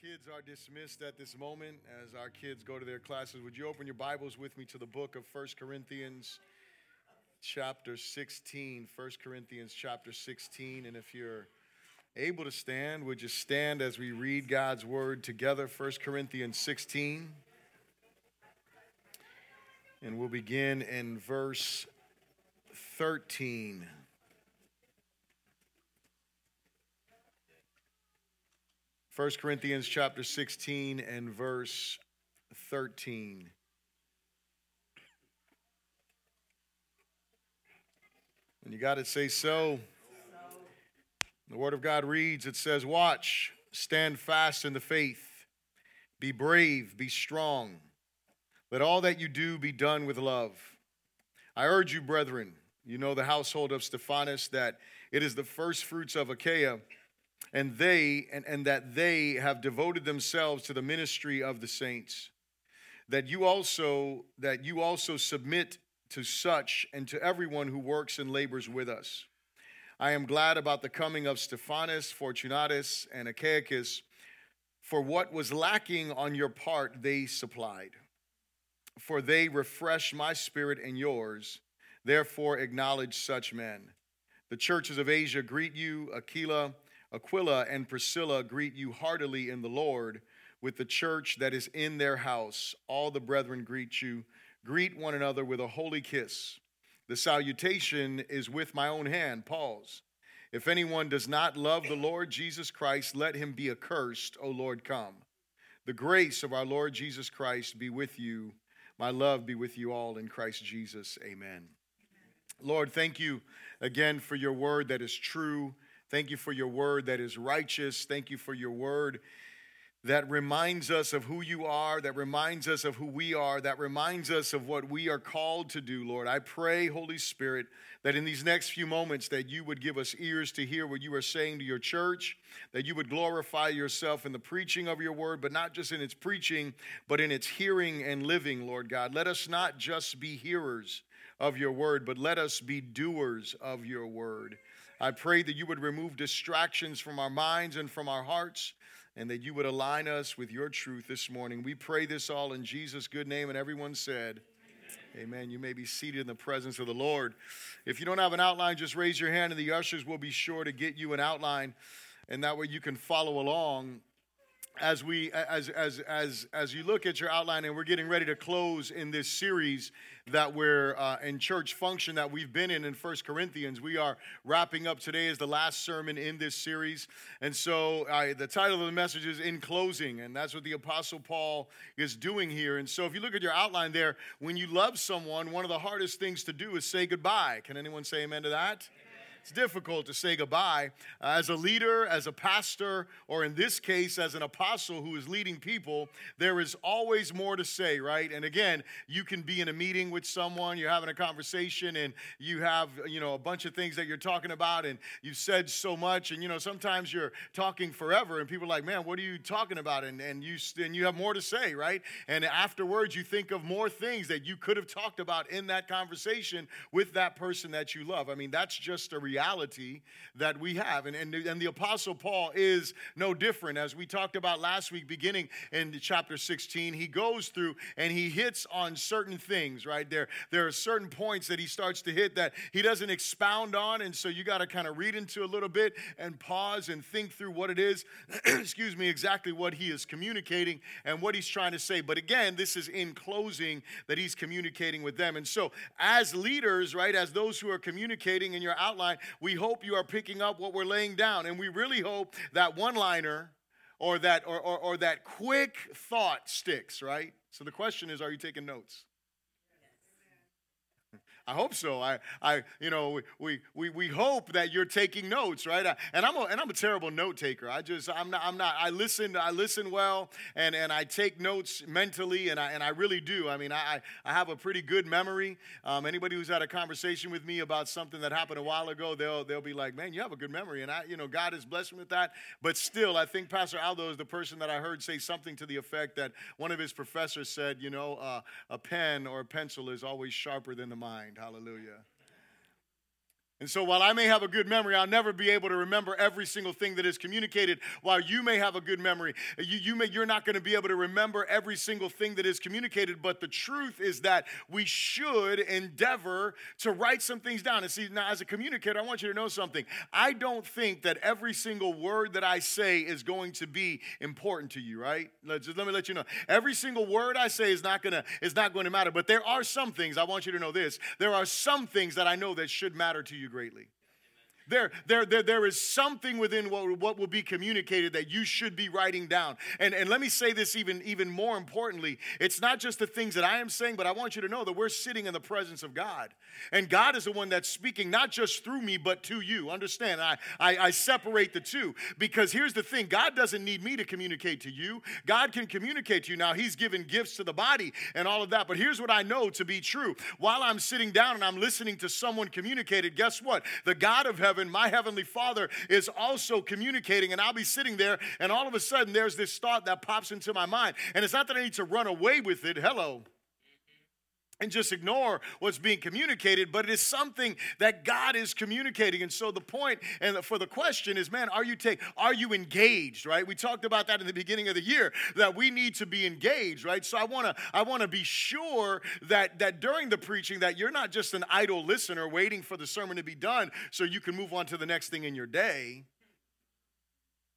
kids are dismissed at this moment as our kids go to their classes. Would you open your Bibles with me to the book of First Corinthians, chapter 16? First Corinthians, chapter 16. And if you're able to stand, would you stand as we read God's word together? First Corinthians 16. And we'll begin in verse 13. 1 Corinthians chapter 16 and verse 13. When you got it, say so. The Word of God reads, it says, Watch, stand fast in the faith, be brave, be strong. Let all that you do be done with love. I urge you, brethren, you know the household of Stephanas, that it is the first fruits of Achaia and they and, and that they have devoted themselves to the ministry of the saints. That you also that you also submit to such and to everyone who works and labors with us. I am glad about the coming of stephanas fortunatus and achaicus for what was lacking on your part they supplied. For they refresh my spirit and yours therefore acknowledge such men. The churches of asia greet you aquila Aquila and Priscilla greet you heartily in the Lord with the church that is in their house. All the brethren greet you. Greet one another with a holy kiss. The salutation is with my own hand. Pause. If anyone does not love the Lord Jesus Christ, let him be accursed, O Lord, come. The grace of our Lord Jesus Christ be with you. My love be with you all in Christ Jesus. Amen. Lord, thank you again for your word that is true Thank you for your word that is righteous. Thank you for your word that reminds us of who you are, that reminds us of who we are, that reminds us of what we are called to do, Lord. I pray, Holy Spirit, that in these next few moments that you would give us ears to hear what you are saying to your church, that you would glorify yourself in the preaching of your word, but not just in its preaching, but in its hearing and living, Lord God. Let us not just be hearers of your word, but let us be doers of your word. I pray that you would remove distractions from our minds and from our hearts, and that you would align us with your truth this morning. We pray this all in Jesus' good name, and everyone said, Amen. Amen. You may be seated in the presence of the Lord. If you don't have an outline, just raise your hand, and the ushers will be sure to get you an outline, and that way you can follow along as we as as as as you look at your outline and we're getting ready to close in this series that we're uh, in church function that we've been in in First Corinthians. We are wrapping up today as the last sermon in this series, and so uh, the title of the message is "In Closing," and that's what the Apostle Paul is doing here. And so, if you look at your outline there, when you love someone, one of the hardest things to do is say goodbye. Can anyone say amen to that? It's difficult to say goodbye. Uh, as a leader, as a pastor, or in this case, as an apostle who is leading people, there is always more to say, right? And again, you can be in a meeting with someone, you're having a conversation, and you have, you know, a bunch of things that you're talking about, and you've said so much, and, you know, sometimes you're talking forever, and people are like, man, what are you talking about? And, and, you, and you have more to say, right? And afterwards, you think of more things that you could have talked about in that conversation with that person that you love. I mean, that's just a reality reality that we have. And, and, and the Apostle Paul is no different. As we talked about last week, beginning in chapter 16, he goes through and he hits on certain things, right? There, there are certain points that he starts to hit that he doesn't expound on. And so you got to kind of read into a little bit and pause and think through what it is, excuse me, exactly what he is communicating and what he's trying to say. But again, this is in closing that he's communicating with them. And so, as leaders, right, as those who are communicating in your outline, we hope you are picking up what we're laying down. And we really hope that one liner or that, or, or, or that quick thought sticks, right? So the question is are you taking notes? I hope so. I, I, you know, we, we, we hope that you're taking notes, right? And I'm a, and I'm a terrible note taker. I just, I'm not, I'm not. I listen, I listen well, and, and I take notes mentally, and I, and I really do. I mean, I, I have a pretty good memory. Um, anybody who's had a conversation with me about something that happened a while ago, they'll, they'll be like, man, you have a good memory, and I, you know, God has blessed me with that. But still, I think Pastor Aldo is the person that I heard say something to the effect that one of his professors said, you know, uh, a pen or a pencil is always sharper than the mind. Hallelujah. And so, while I may have a good memory, I'll never be able to remember every single thing that is communicated. While you may have a good memory, you, you may, you're not going to be able to remember every single thing that is communicated. But the truth is that we should endeavor to write some things down. And see, now as a communicator, I want you to know something. I don't think that every single word that I say is going to be important to you, right? Let, just let me let you know. Every single word I say is not gonna is not going to matter. But there are some things I want you to know this. There are some things that I know that should matter to you greatly. There, there, there, there is something within what, what will be communicated that you should be writing down. And, and let me say this even, even more importantly it's not just the things that I am saying, but I want you to know that we're sitting in the presence of God. And God is the one that's speaking, not just through me, but to you. Understand? I, I, I separate the two because here's the thing God doesn't need me to communicate to you, God can communicate to you. Now, He's given gifts to the body and all of that. But here's what I know to be true while I'm sitting down and I'm listening to someone communicate it, guess what? The God of heaven heaven, my heavenly Father is also communicating, and I'll be sitting there, and all of a sudden there's this thought that pops into my mind. And it's not that I need to run away with it. Hello and just ignore what's being communicated, but it is something that God is communicating. And so the point and for the question is, man, are you take are you engaged, right? We talked about that in the beginning of the year that we need to be engaged, right? So I want to I want to be sure that that during the preaching that you're not just an idle listener waiting for the sermon to be done so you can move on to the next thing in your day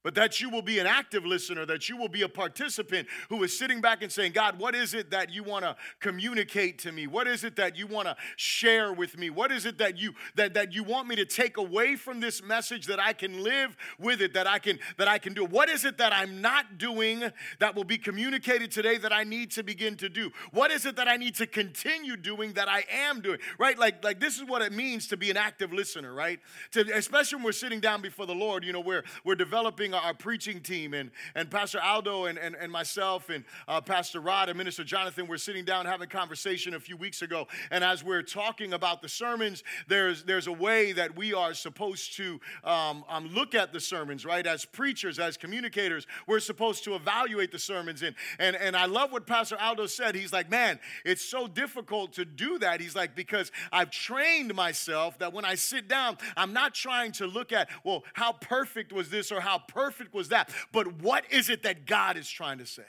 but that you will be an active listener, that you will be a participant who is sitting back and saying, God, what is it that you want to communicate to me? What is it that you want to share with me? What is it that you that, that you want me to take away from this message that I can live with it, that I can that I can do? What is it that I'm not doing that will be communicated today that I need to begin to do? What is it that I need to continue doing that I am doing? Right? Like, like this is what it means to be an active listener, right? To, especially when we're sitting down before the Lord, you know, we're we're developing our preaching team, and, and Pastor Aldo and, and, and myself and uh, Pastor Rod and Minister Jonathan were sitting down having conversation a few weeks ago. And as we're talking about the sermons, there's, there's a way that we are supposed to um, um, look at the sermons, right? As preachers, as communicators, we're supposed to evaluate the sermons. And, and, and I love what Pastor Aldo said. He's like, man, it's so difficult to do that. He's like, because I've trained myself that when I sit down, I'm not trying to look at, well, how perfect was this or how perfect perfect was that? But what is it that God is trying to say?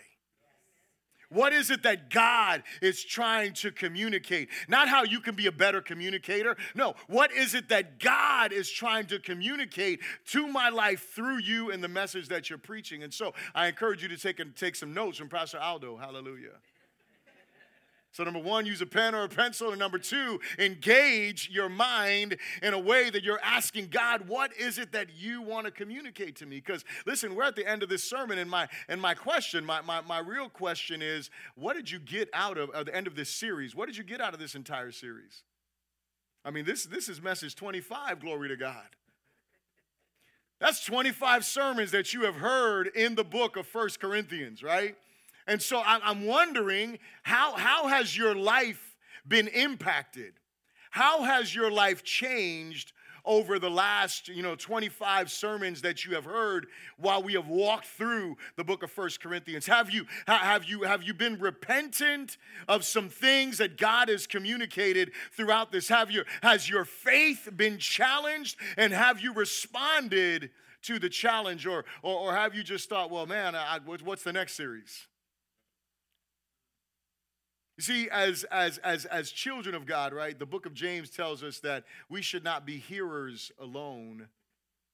What is it that God is trying to communicate? Not how you can be a better communicator. No, what is it that God is trying to communicate to my life through you and the message that you're preaching? And so I encourage you to take, take some notes from Pastor Aldo. Hallelujah. So, number one, use a pen or a pencil. And number two, engage your mind in a way that you're asking God, what is it that you want to communicate to me? Because, listen, we're at the end of this sermon, and my, and my question, my, my, my real question is, what did you get out of at the end of this series? What did you get out of this entire series? I mean, this, this is message 25, glory to God. That's 25 sermons that you have heard in the book of First Corinthians, right? And so I'm wondering how, how has your life been impacted? How has your life changed over the last, you know, 25 sermons that you have heard while we have walked through the book of First Corinthians? Have you have you have you been repentant of some things that God has communicated throughout this? Have you has your faith been challenged and have you responded to the challenge or or, or have you just thought, well, man, I, what's the next series? You see, as, as, as, as children of God, right, the book of James tells us that we should not be hearers alone,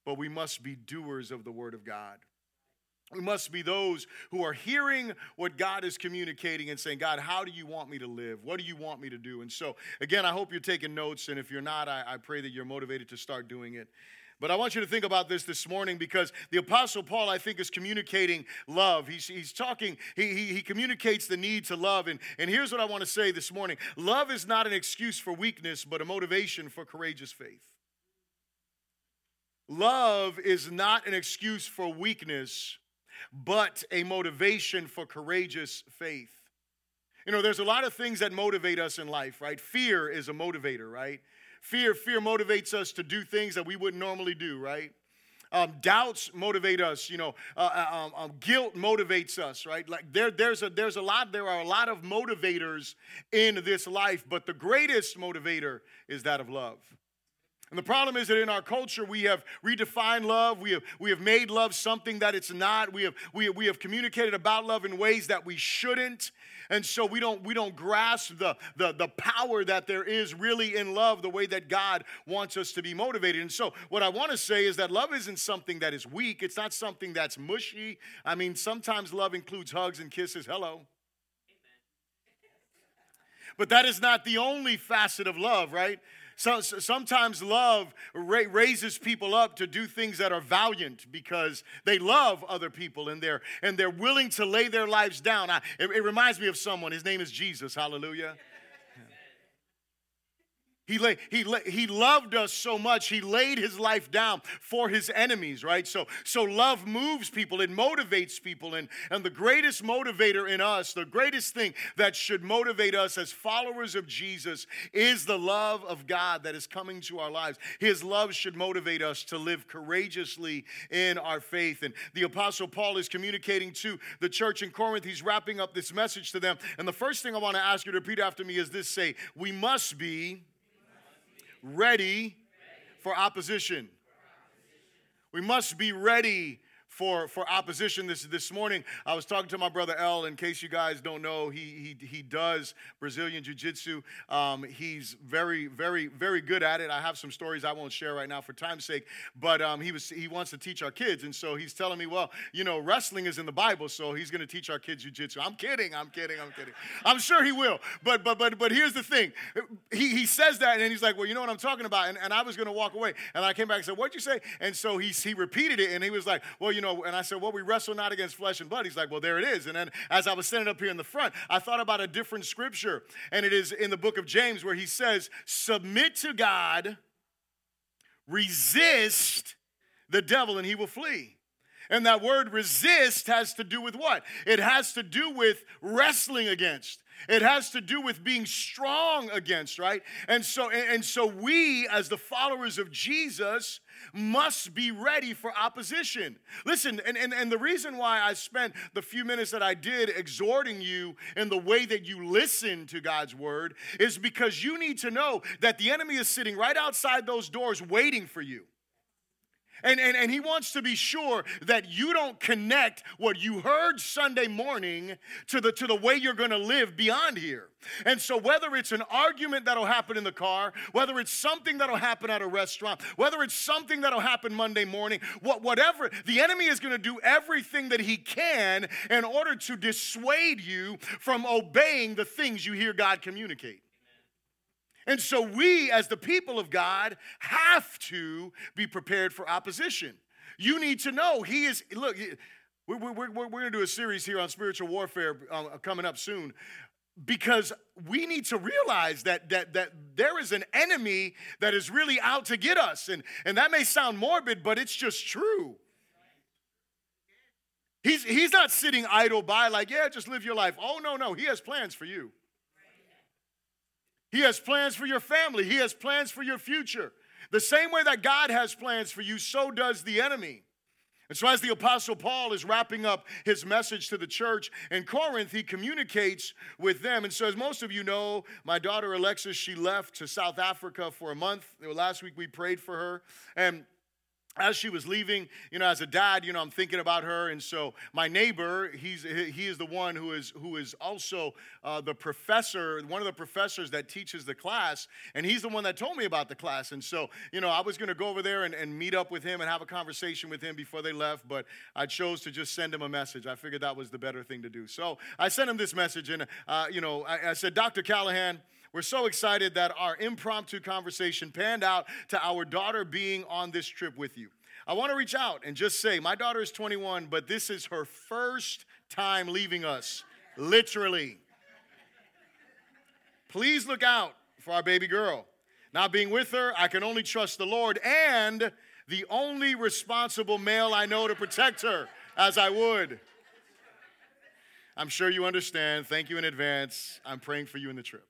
but we must be doers of the word of God. We must be those who are hearing what God is communicating and saying, God, how do you want me to live? What do you want me to do? And so, again, I hope you're taking notes. And if you're not, I, I pray that you're motivated to start doing it. But I want you to think about this this morning because the Apostle Paul, I think, is communicating love. He's, he's talking, he, he, he communicates the need to love. And, and here's what I want to say this morning love is not an excuse for weakness, but a motivation for courageous faith. Love is not an excuse for weakness, but a motivation for courageous faith. You know, there's a lot of things that motivate us in life, right? Fear is a motivator, right? Fear, fear motivates us to do things that we wouldn't normally do, right? Um, doubts motivate us, you know. Uh, uh, um, um, guilt motivates us, right? Like there, there's a there's a lot. There are a lot of motivators in this life, but the greatest motivator is that of love. And the problem is that in our culture, we have redefined love. We have, we have made love something that it's not. We have, we, we have communicated about love in ways that we shouldn't. And so we don't, we don't grasp the, the, the power that there is really in love the way that God wants us to be motivated. And so what I want to say is that love isn't something that is weak, it's not something that's mushy. I mean, sometimes love includes hugs and kisses. Hello. But that is not the only facet of love, right? So, sometimes love ra- raises people up to do things that are valiant because they love other people and they're and they're willing to lay their lives down. I, it, it reminds me of someone. His name is Jesus. Hallelujah. He, lay, he, lay, he loved us so much, he laid his life down for his enemies, right? So, so love moves people, it motivates people. And, and the greatest motivator in us, the greatest thing that should motivate us as followers of Jesus is the love of God that is coming to our lives. His love should motivate us to live courageously in our faith. And the Apostle Paul is communicating to the church in Corinth. He's wrapping up this message to them. And the first thing I want to ask you to repeat after me is this say, We must be ready for opposition. We must be ready for, for opposition this, this morning. I was talking to my brother L. In case you guys don't know, he, he, he does Brazilian Jiu Jitsu. Um, he's very, very, very good at it. I have some stories I won't share right now for time's sake, but um, he, was, he wants to teach our kids. And so he's telling me, well, you know, wrestling is in the Bible, so he's going to teach our kids Jiu Jitsu. I'm kidding, I'm kidding, I'm kidding. I'm sure he will. But, but, but, but here's the thing he, he says that, and he's like, well, you know what I'm talking about? And, and I was going to walk away. And I came back and said, what'd you say? And so he, he repeated it, and he was like, well, you know, know, and I said, well, we wrestle not against flesh and blood. He's like, well, there it is. And then as I was standing up here in the front, I thought about a different scripture. And it is in the book of James where he says, submit to God, resist the devil, and he will flee. And that word resist has to do with what? It has to do with wrestling against. It has to do with being strong against, right? And so and so we as the followers of Jesus must be ready for opposition. Listen, and, and, and the reason why I spent the few minutes that I did exhorting you in the way that you listen to God's word is because you need to know that the enemy is sitting right outside those doors waiting for you. And, and, and he wants to be sure that you don't connect what you heard Sunday morning to the, to the way you're going to live beyond here. And so, whether it's an argument that'll happen in the car, whether it's something that'll happen at a restaurant, whether it's something that'll happen Monday morning, what, whatever, the enemy is going to do everything that he can in order to dissuade you from obeying the things you hear God communicate. And so we, as the people of God, have to be prepared for opposition. You need to know He is, look, we're, we're, we're, going to do a series here on spiritual warfare uh, coming up soon because we need to realize that, that, that there is an enemy that is really out to get us. And, and that may sound morbid, but it's just true. He's, he's not sitting idle by, like, yeah, just live your life. Oh, no, no. He has plans for you. He has plans for your family, He has plans for your future. The same way that God has plans for you, so does the enemy. And so, as the Apostle Paul is wrapping up his message to the church in Corinth, he communicates with them. And so, as most of you know, my daughter Alexis, she left to South Africa for a month. Last week we prayed for her. And as she was leaving, you know, as a dad, you know, I'm thinking about her, and so my neighbor, he's he is the one who is who is also uh, the professor, one of the professors that teaches the class, and he's the one that told me about the class, and so you know, I was going to go over there and, and meet up with him and have a conversation with him before they left, but I chose to just send him a message. I figured that was the better thing to do, so I sent him this message, and uh, you know, I, I said, Dr. Callahan. We're so excited that our impromptu conversation panned out to our daughter being on this trip with you. I want to reach out and just say, my daughter is 21, but this is her first time leaving us, literally. Please look out for our baby girl. Not being with her, I can only trust the Lord and the only responsible male I know to protect her as I would. I'm sure you understand. Thank you in advance. I'm praying for you in the trip.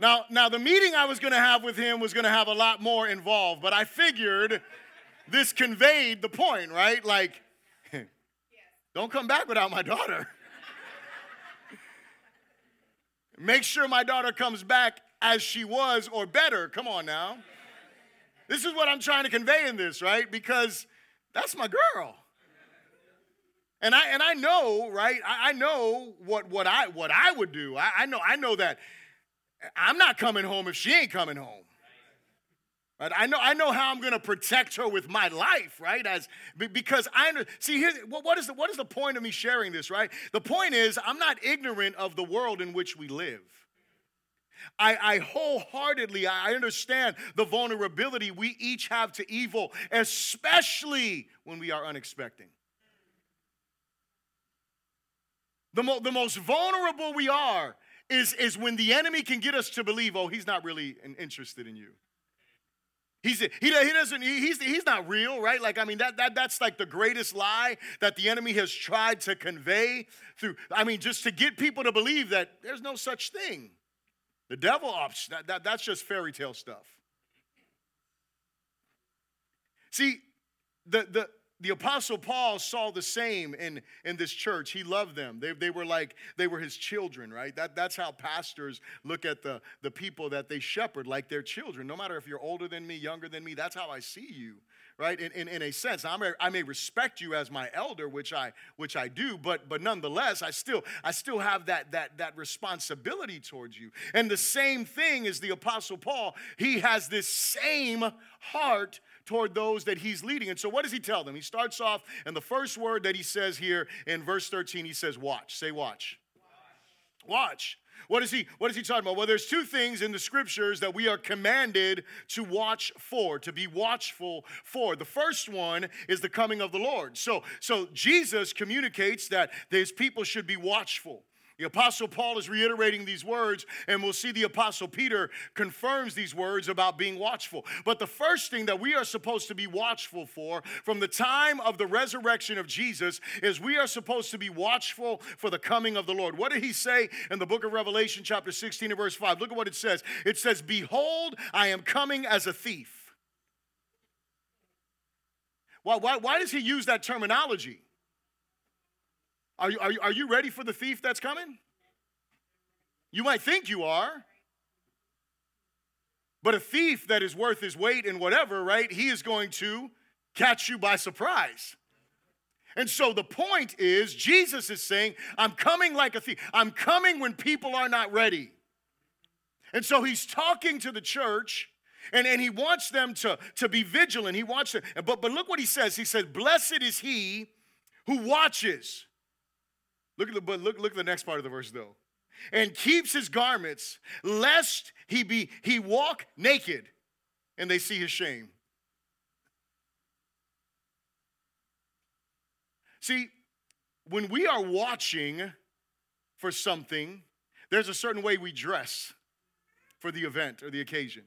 Now, now the meeting I was going to have with him was going to have a lot more involved, but I figured this conveyed the point, right? Like, don't come back without my daughter. Make sure my daughter comes back as she was or better. Come on now. This is what I'm trying to convey in this, right? Because that's my girl. And I and I know, right? I, I know what what I what I would do. I, I know I know that I'm not coming home if she ain't coming home. Right? I know, I know how I'm going to protect her with my life, right? As because I see here. What is the what is the point of me sharing this, right? The point is I'm not ignorant of the world in which we live. I, I wholeheartedly I understand the vulnerability we each have to evil, especially when we are unexpecting. The, mo- the most vulnerable we are is, is when the enemy can get us to believe, oh, he's not really interested in you. He's, he, he doesn't, he's, he's not real, right? Like, I mean, that, that, that's like the greatest lie that the enemy has tried to convey through, I mean, just to get people to believe that there's no such thing. The devil, oh, that, that, that's just fairy tale stuff. See, the, the, the apostle paul saw the same in, in this church. He loved them. They, they were like they were his children right? That, that's how pastors look at the, the people that they shepherd like their children. No matter if you're older than me younger than me that's how i see you right in, in, in a sense I may, I may respect you as my elder which i which i do but but nonetheless i still i still have that that that responsibility towards you and the same thing is the apostle paul he has this same heart toward those that he's leading. And so, what does he tell them? He starts off, and the first word that he says here in verse 13, he says, Watch. Say, Watch. Watch. watch. What is he what is he talking about? Well, there's two things in the scriptures that we are commanded to watch for, to be watchful for. The first one is the coming of the Lord. So so Jesus communicates that his people should be watchful. The Apostle Paul is reiterating these words, and we'll see the Apostle Peter confirms these words about being watchful. But the first thing that we are supposed to be watchful for from the time of the resurrection of Jesus is we are supposed to be watchful for the coming of the Lord. What did he say in the book of Revelation, chapter 16 and verse 5? Look at what it says. It says, Behold, I am coming as a thief. Why, why, why does he use that terminology? Are you, are, you, are you ready for the thief that's coming? You might think you are. But a thief that is worth his weight in whatever, right, he is going to catch you by surprise. And so the point is, Jesus is saying, I'm coming like a thief. I'm coming when people are not ready. And so he's talking to the church and, and he wants them to, to be vigilant. He wants to, but, but look what he says. He says, Blessed is he who watches. Look at the but look, look at the next part of the verse though. And keeps his garments, lest he be he walk naked and they see his shame. See, when we are watching for something, there's a certain way we dress for the event or the occasion.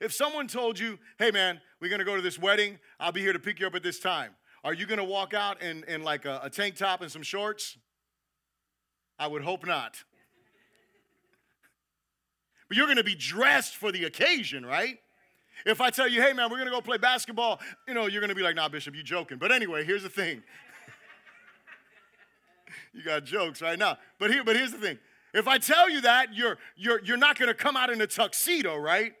If someone told you, hey man, we're gonna go to this wedding, I'll be here to pick you up at this time. Are you going to walk out in, in like a, a tank top and some shorts? I would hope not. But you're going to be dressed for the occasion, right? If I tell you, hey man, we're to go play basketball, you know, you're to be like, nah, Bishop, you joking. But anyway, here's the thing. you got jokes right now. But here, but here's the thing. If I tell you that, you're you're you're not to come out in a tuxedo, right?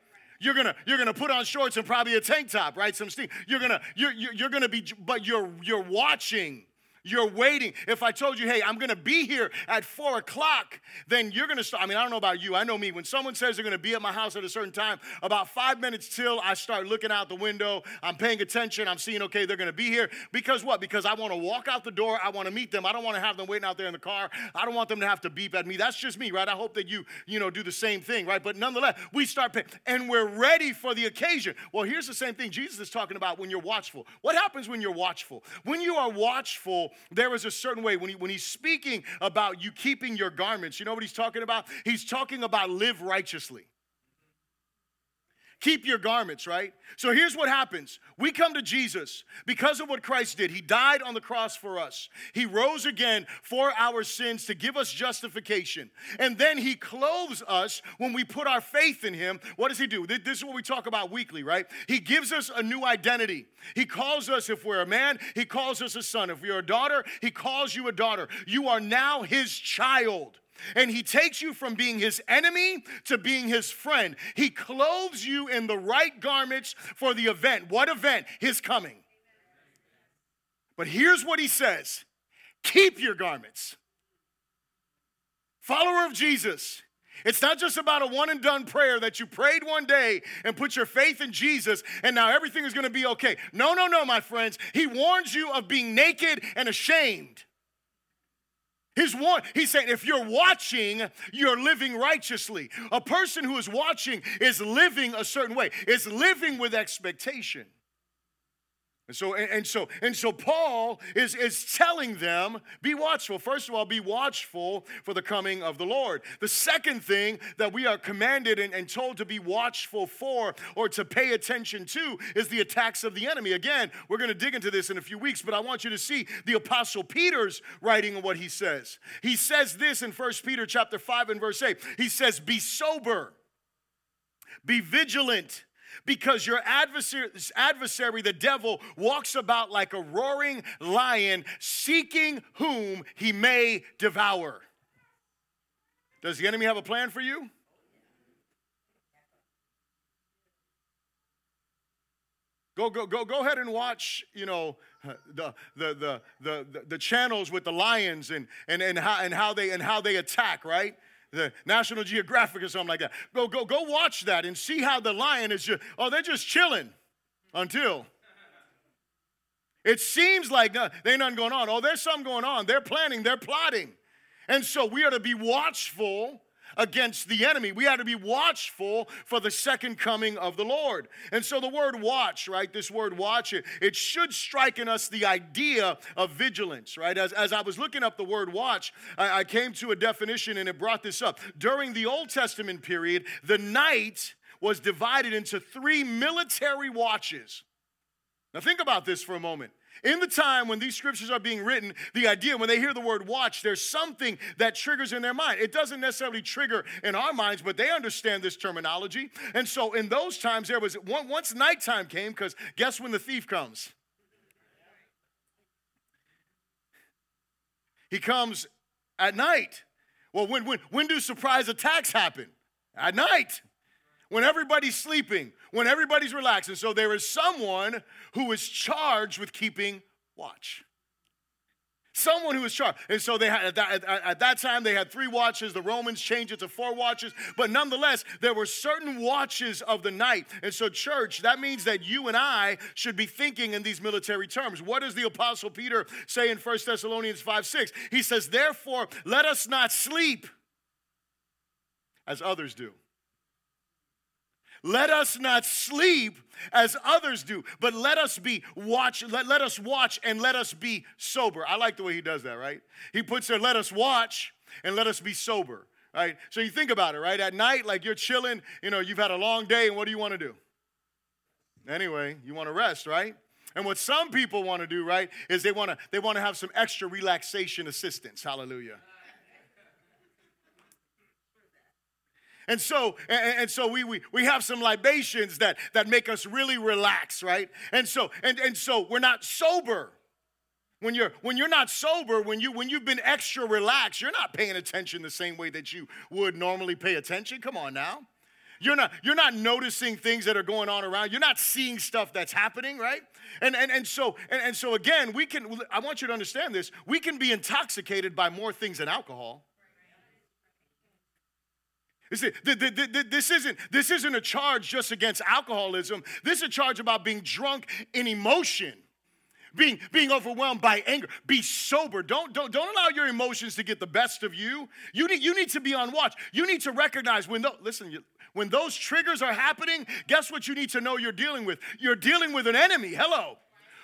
You're gonna you're gonna put on shorts and probably a tank top, right? Some steam. You're gonna you're you're, you're gonna be, but you're you're watching you're waiting. If I told you, hey, I'm gonna be here at four o'clock, then you're gonna start. I mean, I don't know about you. I know me. When someone says they're gonna be at my house at a certain time, about five minutes till I start looking out the window, I'm paying attention, I'm seeing, okay, they're gonna be here. Because what? Because I wanna walk out the door, I wanna meet them. I don't wanna have them waiting out there in the car. I don't want them to have to beep at me. That's just me, right? I hope that you, you know, do the same thing, right? But nonetheless, we start paying, and we're ready for the occasion. Well, here's the same thing Jesus is talking about when you're watchful. What happens when you're watchful? When you are watchful, there is a certain way. When, he, when he's speaking about you keeping your garments, you know what he's talking about? He's talking about live righteously. Keep your garments, right? So here's what happens. We come to Jesus because of what Christ did. He died on the cross for us. He rose again for our sins to give us justification. And then he clothes us when we put our faith in him. What does he do? This is what we talk about weekly, right? He gives us a new identity. He calls us, if we're a man, he calls us a son. If you're a daughter, he calls you a daughter. You are now his child. And he takes you from being his enemy to being his friend. He clothes you in the right garments for the event. What event? His coming. But here's what he says keep your garments. Follower of Jesus, it's not just about a one and done prayer that you prayed one day and put your faith in Jesus and now everything is going to be okay. No, no, no, my friends. He warns you of being naked and ashamed. He's, one, he's saying if you're watching, you're living righteously. A person who is watching is living a certain way, is living with expectation. And so, and, and, so, and so Paul is, is telling them, be watchful. First of all, be watchful for the coming of the Lord. The second thing that we are commanded and, and told to be watchful for or to pay attention to is the attacks of the enemy. Again, we're going to dig into this in a few weeks, but I want you to see the apostle Peter's writing and what he says. He says this in 1 Peter chapter 5 and verse 8. He says, Be sober, be vigilant because your adversary, adversary, the devil, walks about like a roaring lion, seeking whom he may devour. Does the enemy have a plan for you? Go, go, go, go ahead and watch, you know, the, the, the, the, the, channels with the lions and, and, and, how, and, how they, and how they attack, right? The National Geographic or something like that. Go, go, go watch that and see how the lion is just, oh, they're just chilling until. It seems like no, there ain't nothing going on. Oh, there's something going on. They're planning, they're plotting. And so we are to be watchful against the enemy. We have to be watchful for the second coming of the Lord. And so the word watch, right? This word watch, it, it should strike in us the idea of vigilance, right? As, as I was looking up the word watch, I, I came to a definition and it brought this up. During the Old Testament period, the night was divided into three military watches. Now, think about this for a moment. In the time when these scriptures are being written, the idea, when they hear the word watch, there's something that triggers in their mind. It doesn't necessarily trigger in our minds, but they understand this terminology. And so in those times, there was, once nighttime came, because guess when the thief comes? He comes at night. Well, when, when, when do surprise attacks happen? At night when everybody's sleeping, when everybody's relaxing. So there is someone who is charged with keeping watch. Someone who is charged. And so they had, at that, at that time, they had three watches. The Romans changed it to four watches. But nonetheless, there were certain watches of the night. And so, church, that means that you and I should be thinking in these military terms. What does the Apostle Peter say in 1 Thessalonians 5 6? He says, Therefore, let us not sleep as others do. Let us not sleep as others do, but let us be watch, let, let us watch and let us be sober. I like the way he does that, right? He puts there, let us watch and let us be sober. Right? So you think about it, right? At night, like you're chilling, you know, you've had a long day, and what do you want to do? Anyway, you want to rest, right? And what some people want to do, right, is they want to they want to have some extra relaxation assistance. Hallelujah. And so, and, so we, we, we have some libations that, that make us really relax, right? And so, and, and so we're not sober. When you're, when you're not sober, when, you, when you've been extra relaxed, you're not paying attention the same way that you would normally pay attention. Come on now. You're not, you're not noticing things that are going on around. You're not seeing stuff that's happening, right? And, and, and, so, and, and so, again, we can, I want you to understand this. We can be intoxicated by more things than alcohol. This isn't, this isn't a charge just against alcoholism. This is a charge about being drunk in emotion. Being, being overwhelmed by anger. Be sober. Don't, don't, don't allow your emotions to get the best of you. You need, you need to be on watch. You need to recognize when, the, listen, when those triggers are happening, guess what you need to know you're dealing with? You're dealing with an enemy. Hello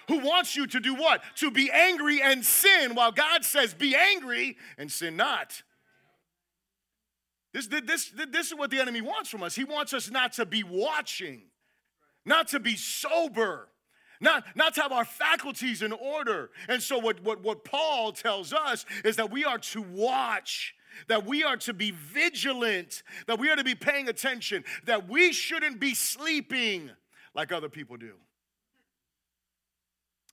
who wants you to do what? To be angry and sin, while God says, be angry and sin not. This, this, this is what the enemy wants from us. He wants us not to be watching, not to be sober, not, not to have our faculties in order. And so, what, what, what Paul tells us is that we are to watch, that we are to be vigilant, that we are to be paying attention, that we shouldn't be sleeping like other people do.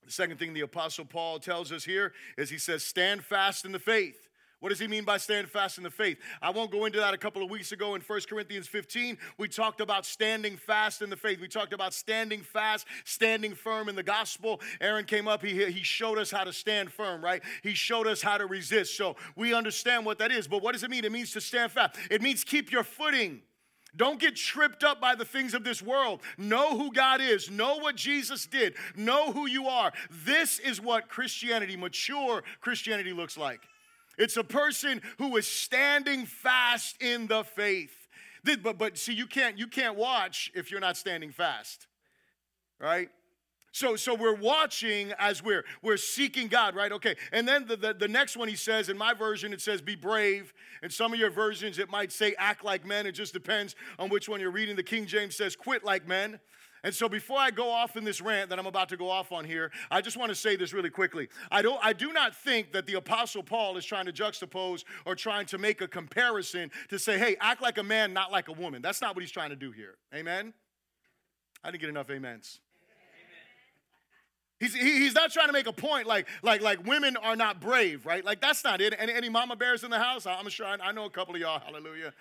The second thing the Apostle Paul tells us here is he says, Stand fast in the faith. What does he mean by stand fast in the faith? I won't go into that a couple of weeks ago in 1 Corinthians 15. We talked about standing fast in the faith. We talked about standing fast, standing firm in the gospel. Aaron came up, he, he showed us how to stand firm, right? He showed us how to resist. So we understand what that is. But what does it mean? It means to stand fast, it means keep your footing. Don't get tripped up by the things of this world. Know who God is. Know what Jesus did. Know who you are. This is what Christianity, mature Christianity, looks like. It's a person who is standing fast in the faith. But, but see, you can't, you can't watch if you're not standing fast, right? So, so we're watching as we're, we're seeking God, right? Okay. And then the, the, the, next one he says, in my version, it says, be brave. In some of your versions, it might say, act like men. It just depends on which one you're reading. The King James says, quit like men. And so before I go off in this rant that I'm about to go off on here, I just want to say this really quickly. I don't I do not think that the apostle Paul is trying to juxtapose or trying to make a comparison to say, "Hey, act like a man, not like a woman." That's not what he's trying to do here. Amen. I didn't get enough amens. He's, he's not trying to make a point like, like, like women are not brave, right? Like, that's not it. Any, any mama bears in the house? I'm sure I, I know a couple of y'all, hallelujah,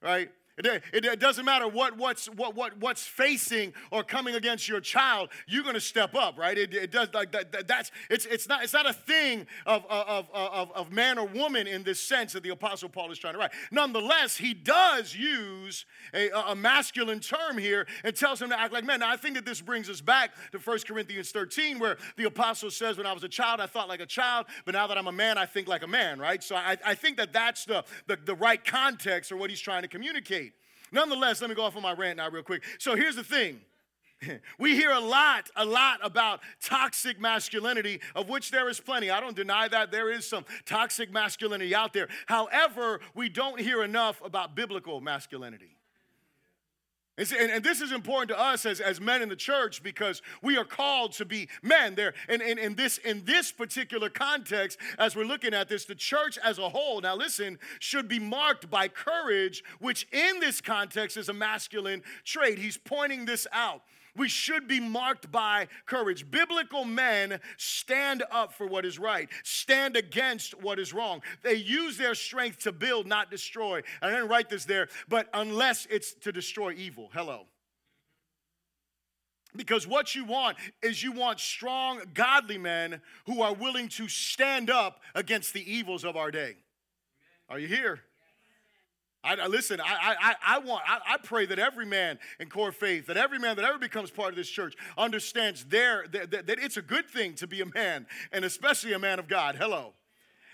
right? It, it, it, doesn't matter what, what's, what, what, what's facing or coming against your child, you're going to step up, right? It, it does like that, that's it's, it's, not, it's not a thing of, of, of, of man or woman in this sense that the Apostle Paul is trying to write. Nonetheless, he does use a, a masculine term here and tells him to act like men. Now, I think that this brings us back to 1 Corinthians 13, where the Apostle says, When I was a child, I thought like a child, but now that I'm a man, I think like a man, right? So I, I think that that's the, the, the right context for what he's trying to communicate. Nonetheless, let me go off on my rant now, real quick. So here's the thing. We hear a lot, a lot about toxic masculinity, of which there is plenty. I don't deny that there is some toxic masculinity out there. However, we don't hear enough about biblical masculinity. And, and, this is important to us as, as men in the church because we are called to be men there. And, and this, in this particular context, as we're looking at this, the church as a whole, now listen, should be marked by courage, which in this context is a masculine trait. He's pointing this out. We should be marked by courage. Biblical men stand up for what is right, stand against what is wrong. They use their strength to build, not destroy. I didn't write this there, but unless it's to destroy evil. Hello. Because what you want is you want strong, godly men who are willing to stand up against the evils of our day. Are you here? I, listen, I, I, I want, I, I, pray that every man in core faith, that every man that ever becomes part of this church understands their, that, that, that it's a good thing to be a man, and especially a man of God. Hello.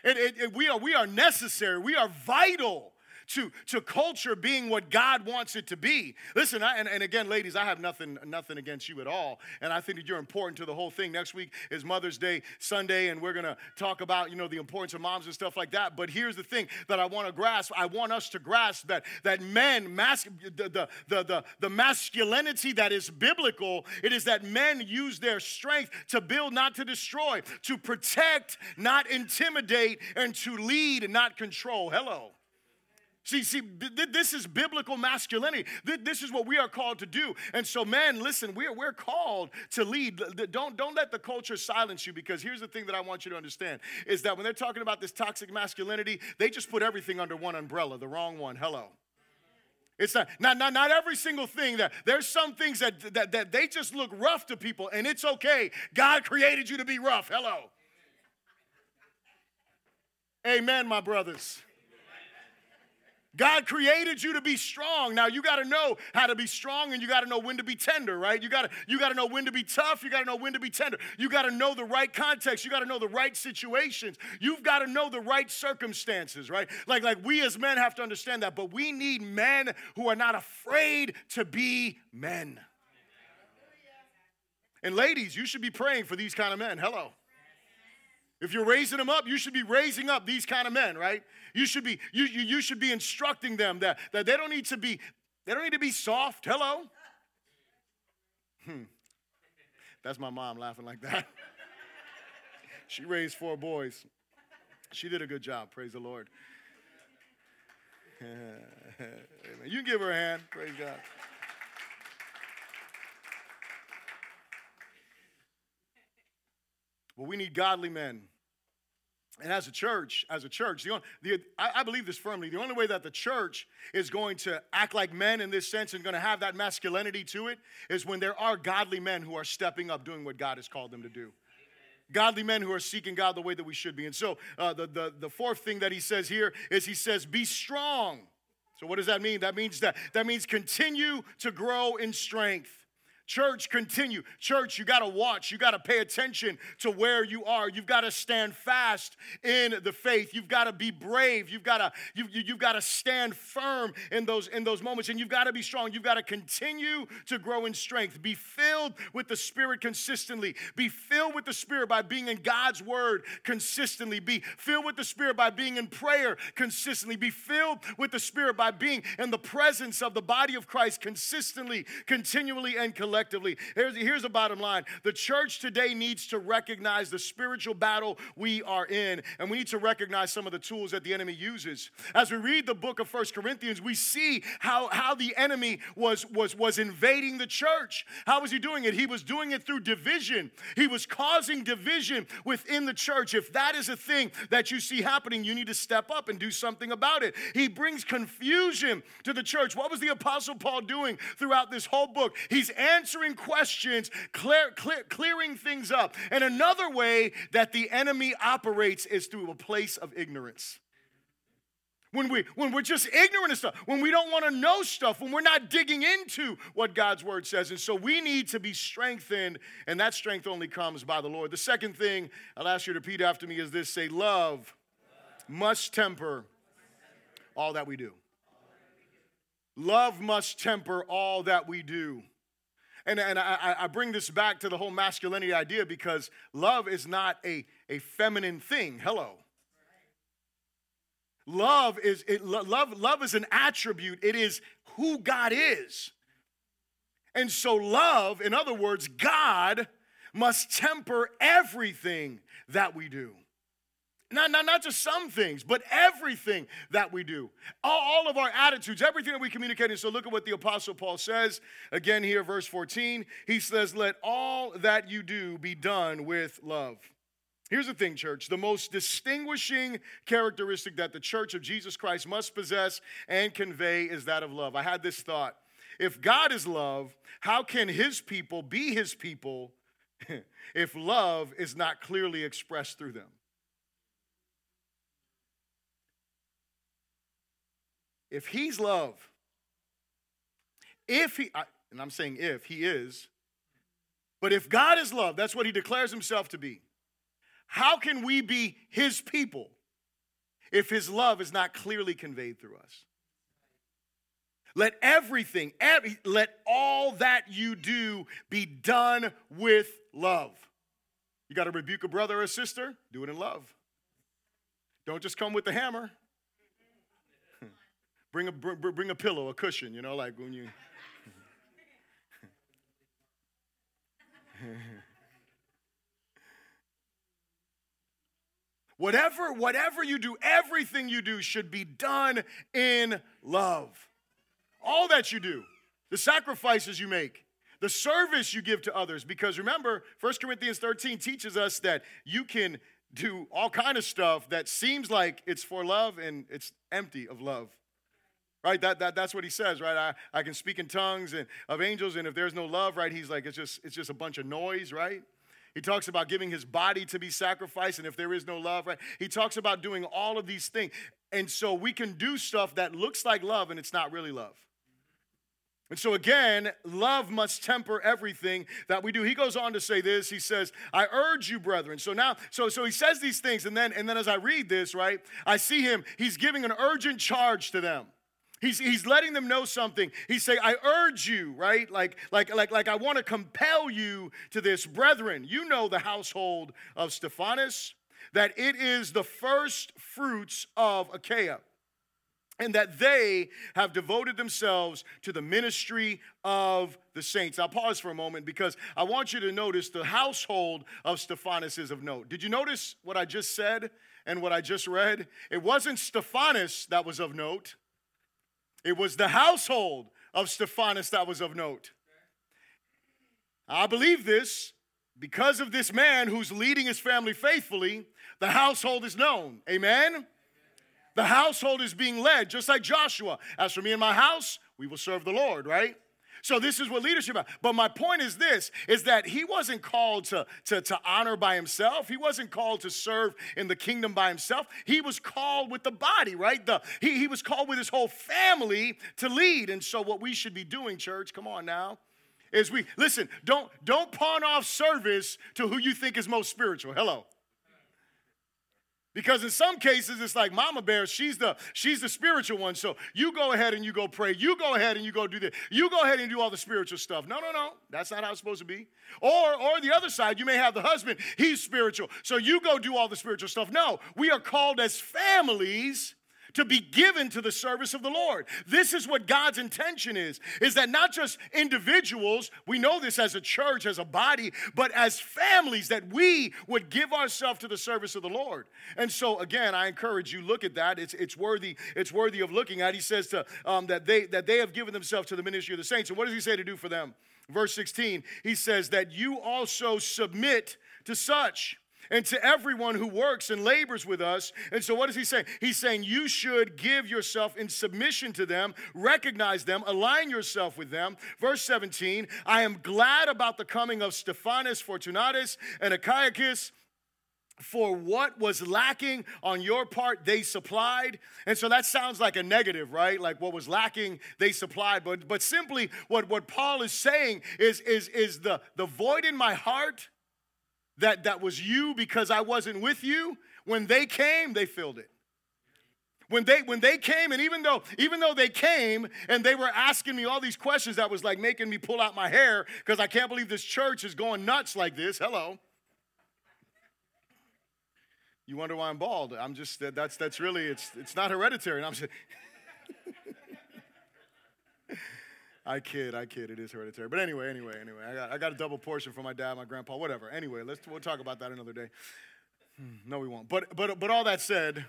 It, it, it, we, are, we are necessary, we are vital to, to culture being what God wants it to be. Listen, I, and, and again, ladies, I have nothing, nothing against you at all. And I think that you're important to the whole thing. Next week is Mother's Day Sunday, and we're going to talk about, you know, the importance of moms and stuff like that. But here's the thing that I want to grasp. I want us to grasp that, that men, mas- the, the, the, the, the masculinity that is biblical, it is that men use their strength to build, not to destroy, to protect, not intimidate, and to lead, not control. Hello. See, see, this is biblical masculinity. This is what we are called to do. And so, man, listen, we're, we're called to lead. Don't, don't let the culture silence you because here's the thing that I want you to understand is that when they're talking about this toxic masculinity, they just put everything under one umbrella, the wrong one. Hello. It's not, not, not, not every single thing that there's some things that, that, that they just look rough to people, and it's okay. God created you to be rough. Hello. Amen, my brothers. God created you to be strong. Now you got to know how to be strong and you got to know when to be tender, right? You got to you got to know when to be tough, you got to know when to be tender. You got to know the right context, you got to know the right situations. You've got to know the right circumstances, right? Like like we as men have to understand that, but we need men who are not afraid to be men. And ladies, you should be praying for these kind of men. Hello. If you're raising them up, you should be raising up these kind of men, right? You should be, you, you, you should be instructing them that, that they don't need to be, they don't need to be soft. Hello? Hmm. That's my mom laughing like that. she raised four boys. She did a good job, praise the Lord. you can give her a hand, praise God. Well, we need godly men And as a church, as a church, the, only, the I, I, believe this firmly. The only way that the church is going to act like men in this sense and going to have that masculinity to it is when there are godly men who are stepping up doing what God has called them to do. Godly men who are seeking God the way that we should be. And so uh, the, the, the fourth thing that he says here is he says, be strong. So what does that mean? That means that that means continue to grow in strength. Church, continue. Church, you got to watch. You got to pay attention to where you are. You've got to stand fast in the faith. You've got to be brave. You've got to you, you, you've got to stand firm in those in those moments, and you've got to be strong. You've got to continue to grow in strength. Be filled with the Spirit consistently. Be filled with the Spirit by being in God's Word consistently. Be filled with the Spirit by being in prayer consistently. Be filled with the Spirit by being in the presence of the body of Christ consistently, continually, and collectively collectively. Here's, here's the bottom line the church today needs to recognize the spiritual battle we are in, and we need to recognize some of the tools that the enemy uses. As we read the book of First Corinthians, we see how, how the enemy was, was, was invading the church. How was he doing it? He was doing it through division, he was causing division within the church. If that is a thing that you see happening, you need to step up and do something about it. He brings confusion to the church. What was the Apostle Paul doing throughout this whole book? He's answering answering questions, clear, clear, clearing things up. And another way that the enemy operates is through a place of ignorance. When, we, when we're just ignorant of stuff, when we don't want to know stuff, when we're not digging into what God's word says. And so we need to be strengthened, and that strength only comes by the Lord. The second thing I'll ask you to repeat after me is this say, Love must temper all that we do. Love must temper all that we do. And, and I, I bring this back to the whole masculinity idea because love is not a, a feminine thing. Hello. Love is it, love, love is an attribute. It is who God is. And so love, in other words, God must temper everything that we do. Not, not, not just some things, but everything that we do. All, all, of our attitudes, everything that we communicate. And so look at what the Apostle Paul says again here, verse 14. He says, Let all that you do be done with love. Here's the thing, church. The most distinguishing characteristic that the church of Jesus Christ must possess and convey is that of love. I had this thought. If God is love, how can his people be his people if love is not clearly expressed through them? If he's love, if he, and I'm saying if, he is, but if God is love, that's what he declares himself to be, how can we be his people if his love is not clearly conveyed through us? Let everything, every, let all that you do be done with love. You got to rebuke a brother or a sister, do it in love. Don't just come with the hammer. Bring a, bring a pillow, a cushion, you know, like when you. whatever, whatever you do, everything you do should be done in love. All that you do, the sacrifices you make, the service you give to others. Because remember, 1 Corinthians 13 teaches us that you can do all kind of stuff that seems like it's for love and it's empty of love. Right? That, that, that's what he says, right? I, I can speak in tongues and of angels, and if there's no love, right, he's like, it's just, it's just a bunch of noise, right? He talks about giving his body to be sacrificed, and if there is no love, right? He talks about doing all of these things. And so we can do stuff that looks like love, and it's not really love. And so again, love must temper everything that we do. He goes on to say this. He says, "I urge you, brethren." So now, so so he says these things, and then and then as I read this, right, I see him. He's giving an urgent charge to them. He's, he's letting them know something. He's saying, I urge you, right? Like, like, like, like I want to compel you to this. Brethren, you know the household of Stephanas, that it is the first fruits of Achaia, and that they have devoted themselves to the ministry of the saints. I'll pause for a moment because I want you to notice the household of Stephanas is of note. Did you notice what I just said and what I just read? It wasn't Stephanas that was of note. It was the household of Stephanas that was of note. I believe this because of this man who's leading his family faithfully, the household is known. Amen? The household is being led, just like Joshua. As for me and my house, we will serve the Lord, right? So this is what leadership is. But my point is this is that he wasn't called to, to, to honor by himself. He wasn't called to serve in the kingdom by himself. He was called with the body, right? The, he, he was called with his whole family to lead. And so what we should be doing, church, come on now, is we listen, don't don't pawn off service to who you think is most spiritual. Hello. Because in some cases it's like Mama Bear, she's the she's the spiritual one. So you go ahead and you go pray. You go ahead and you go do this. You go ahead and do all the spiritual stuff. No, no, no. That's not how it's supposed to be. Or or the other side, you may have the husband, he's spiritual. So you go do all the spiritual stuff. No, we are called as families to be given to the service of the Lord. This is what God's intention is is that not just individuals, we know this as a church, as a body, but as families that we would give ourselves to the service of the Lord. And so again, I encourage you look at that. It's it's worthy it's worthy of looking at. He says to um, that they that they have given themselves to the ministry of the saints. And what does he say to do for them? Verse 16, he says that you also submit to such and to everyone who works and labors with us. And so, what is he saying? He's saying you should give yourself in submission to them, recognize them, align yourself with them. Verse 17 I am glad about the coming of Stephanas, Fortunatus, and Achaicus for what was lacking on your part, they supplied. And so that sounds like a negative, right? Like what was lacking, they supplied. But, but simply what, what Paul is saying is, is, is the, the void in my heart that, that was you because I wasn't with you, when they came, they filled it. When they when they came, and even though even though they came and they were asking me all these questions that was like making me pull out my hair because I can't believe this church is going nuts like this. Hello. You wonder why I'm bald? I'm just that's that's really it's it's not hereditary. And I'm just I kid, I kid. It is hereditary. But anyway, anyway, anyway, I got, I got a double portion from my dad, my grandpa, whatever. Anyway, let's we'll talk about that another day. Hmm, no, we won't. But but but all that said,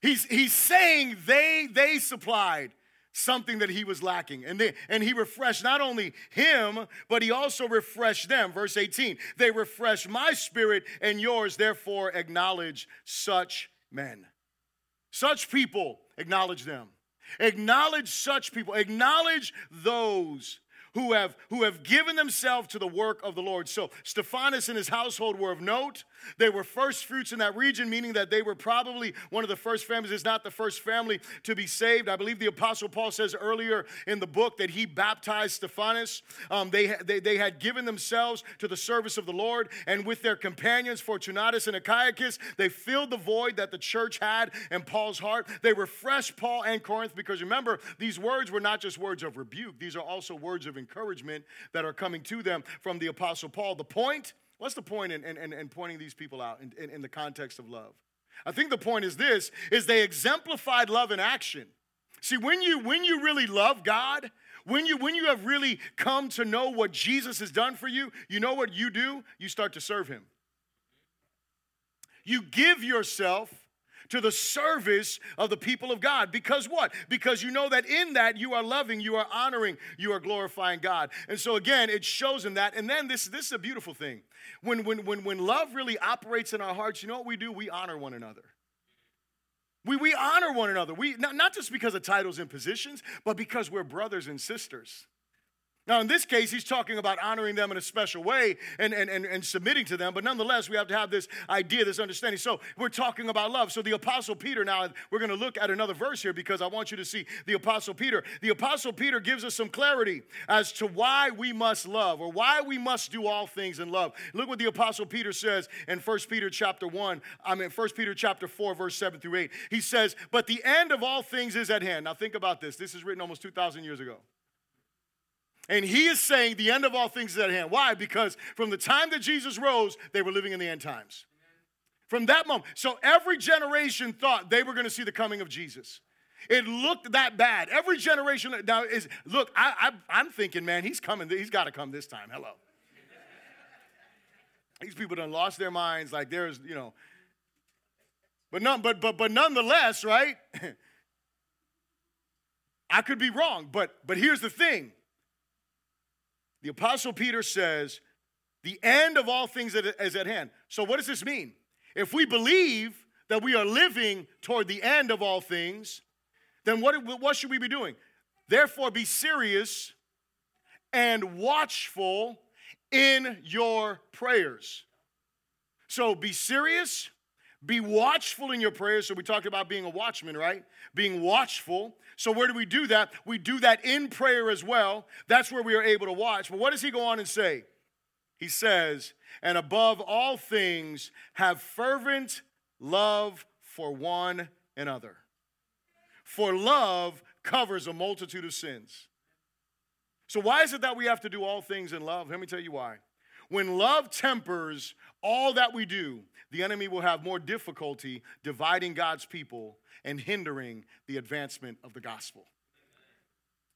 he's he's saying they they supplied something that he was lacking. And, they, and he refreshed not only him, but he also refreshed them. Verse 18 they refresh my spirit and yours, therefore acknowledge such men. Such people Acknowledge them. Acknowledge such people. Acknowledge those who have, who have given themselves to the work of the Lord. So Stephanas and his household were of note. They were first fruits in that region, meaning that they were probably one of the first families, is not the first family to be saved. I believe the Apostle Paul says earlier in the book that he baptized Stephanas. Um, they, they, they had given themselves to the service of the Lord, and with their companions, Fortunatus and Achaicus, they filled the void that the church had in Paul's heart. They refreshed Paul and Corinth because remember, these words were not just words of rebuke, these are also words of encouragement that are coming to them from the Apostle Paul. The point, what's the point in, in, in pointing these people out in, in, in the context of love? I think the point is this is they exemplified love in action. See, when you when you really love God, when you when you have really come to know what Jesus has done for you, you know what you do? You start to serve him. You give yourself to the service of the people of God. Because what? Because you know that in that you are loving, you are honoring, you are glorifying God. And so again, it shows in that. And then this, this is a beautiful thing. When, when, when, when love really operates in our hearts, you know what we do? We honor one another. We, we honor one another. We, not, not just because of titles and positions, but because we're brothers and sisters. Now, in this case, he's talking about honoring them in a special way and, and, and, and, submitting to them, but nonetheless, we have to have this idea, this understanding. So, we're talking about love. So, the Apostle Peter, now we're going to look at another verse here because I want you to see the Apostle Peter. The Apostle Peter gives us some clarity as to why we must love or why we must do all things in love. Look what the Apostle Peter says in 1 Peter chapter 1, I mean, 1 Peter chapter 4, verse 7 through 8. He says, But the end of all things is at hand. Now, think about this. This is written almost 2,000 years ago. And he is saying the end of all things is at hand. Why? Because from the time that Jesus rose, they were living in the end times. From that moment. So every generation thought they were going to see the coming of Jesus. It looked that bad. Every generation now is look, I, I am thinking, man, he's coming, he's got to come this time. Hello. These people done lost their minds, like there's, you know. But none, but but but nonetheless, right? I could be wrong, but but here's the thing the Apostle Peter says, the end of all things is at hand. So, what does this mean? If we believe that we are living toward the end of all things, then what, what should we be doing? Therefore, be serious and watchful in your prayers. So, be serious, be watchful in your prayers. So, we talked about being a watchman, right? Being watchful. So, where do we do that? We do that in prayer as well. That's where we are able to watch. But what does he go on and say? He says, and above all things, have fervent love for one another. For love covers a multitude of sins. So, why is it that we have to do all things in love? Let me tell you why. When love tempers all that we do, the enemy will have more difficulty dividing God's people and hindering the advancement of the gospel.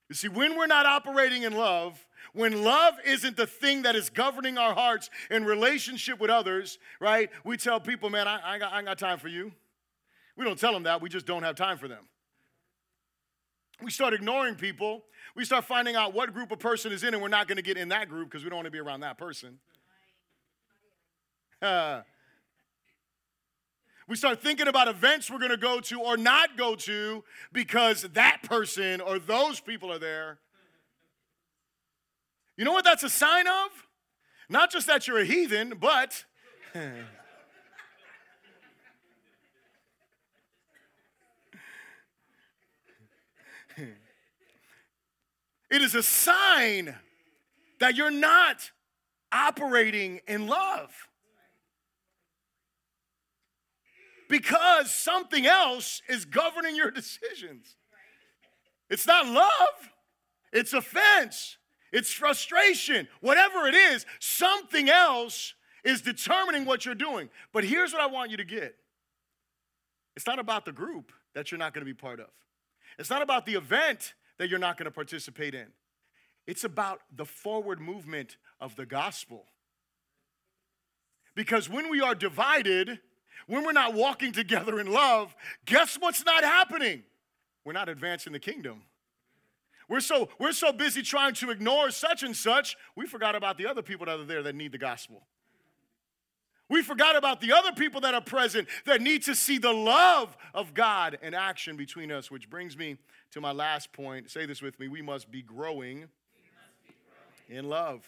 You see, when we're not operating in love, when love isn't the thing that is governing our hearts in relationship with others, right? We tell people, man, I, I, ain't, got, I ain't got time for you. We don't tell them that, we just don't have time for them. We start ignoring people. We start finding out what group a person is in, and we're not going to get in that group because we don't want to be around that person. Uh, we start thinking about events we're going to go to or not go to because that person or those people are there. You know what that's a sign of? Not just that you're a heathen, but it is a sign that you're not operating in love. because something else is governing your decisions. It's not love, it's offense, it's frustration. Whatever it is, something else is determining what you're doing. But here's what I want you to get it's not about the group that you're not going to be part of, it's not about the event that you're not going to participate in. It's about the forward movement of the gospel. Because when we are divided, when we're not walking together in love, guess what's not happening? We're not advancing the kingdom. We're so, we're so busy trying to ignore such and such, we forgot about the other people that are there that need the gospel. We forgot about the other people that are present that need to see the love of God in action between us, which brings me to my last point. Say this with me we must be growing, must be growing. in love.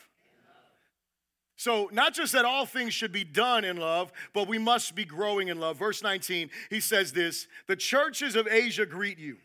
So, not just that all things should be done in love, but we must be growing in love. Verse 19, he says this The churches of Asia greet you.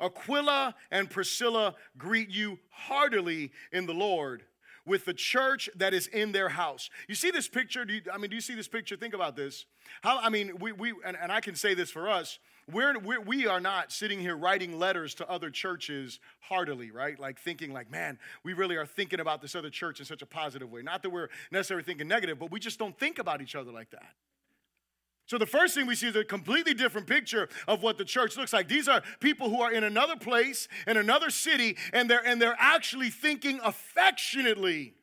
Aquila and Priscilla greet you heartily in the Lord with the church that is in their house. You see this picture? You, I mean, do you see this picture? Think about this. How, I mean, we, we and, and I can say this for us we're, we're, we are not sitting here writing letters to other churches heartily, right? Like thinking, like, man, we really are thinking about this other church in such a positive way. Not that we're necessarily thinking negative, but we just don't think about each other like that. So the first thing we see is a completely different picture of what the church looks like. These are people who are in another place, in another city, and they're and they're actually thinking affectionately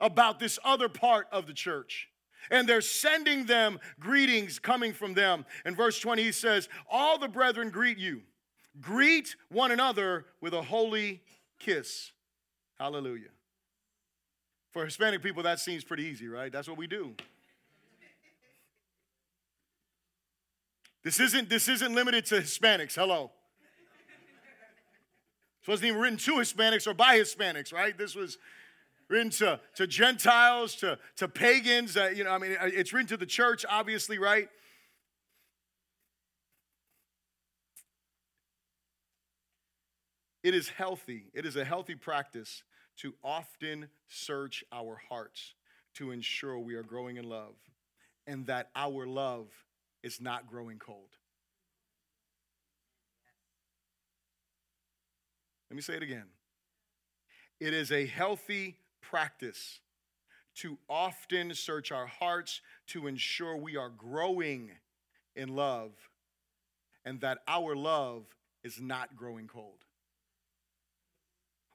about this other part of the church and they're sending them greetings coming from them. In verse 20, he says, All the brethren greet you. Greet one another with a holy kiss. Hallelujah. For Hispanic people, that seems pretty easy, right? That's what we do. This isn't, this isn't limited to Hispanics. Hello. This wasn't even written to Hispanics or by Hispanics, right? This was written to, to Gentiles, to, to pagans. Uh, you know, I mean, uh, it's written to the church, obviously, right? It is healthy, it is a healthy practice to often search our hearts to ensure we are growing in love and that our love is not growing cold. Let me say it again. It is a healthy practice to often search our hearts to ensure we are growing in love and that our love is not growing cold.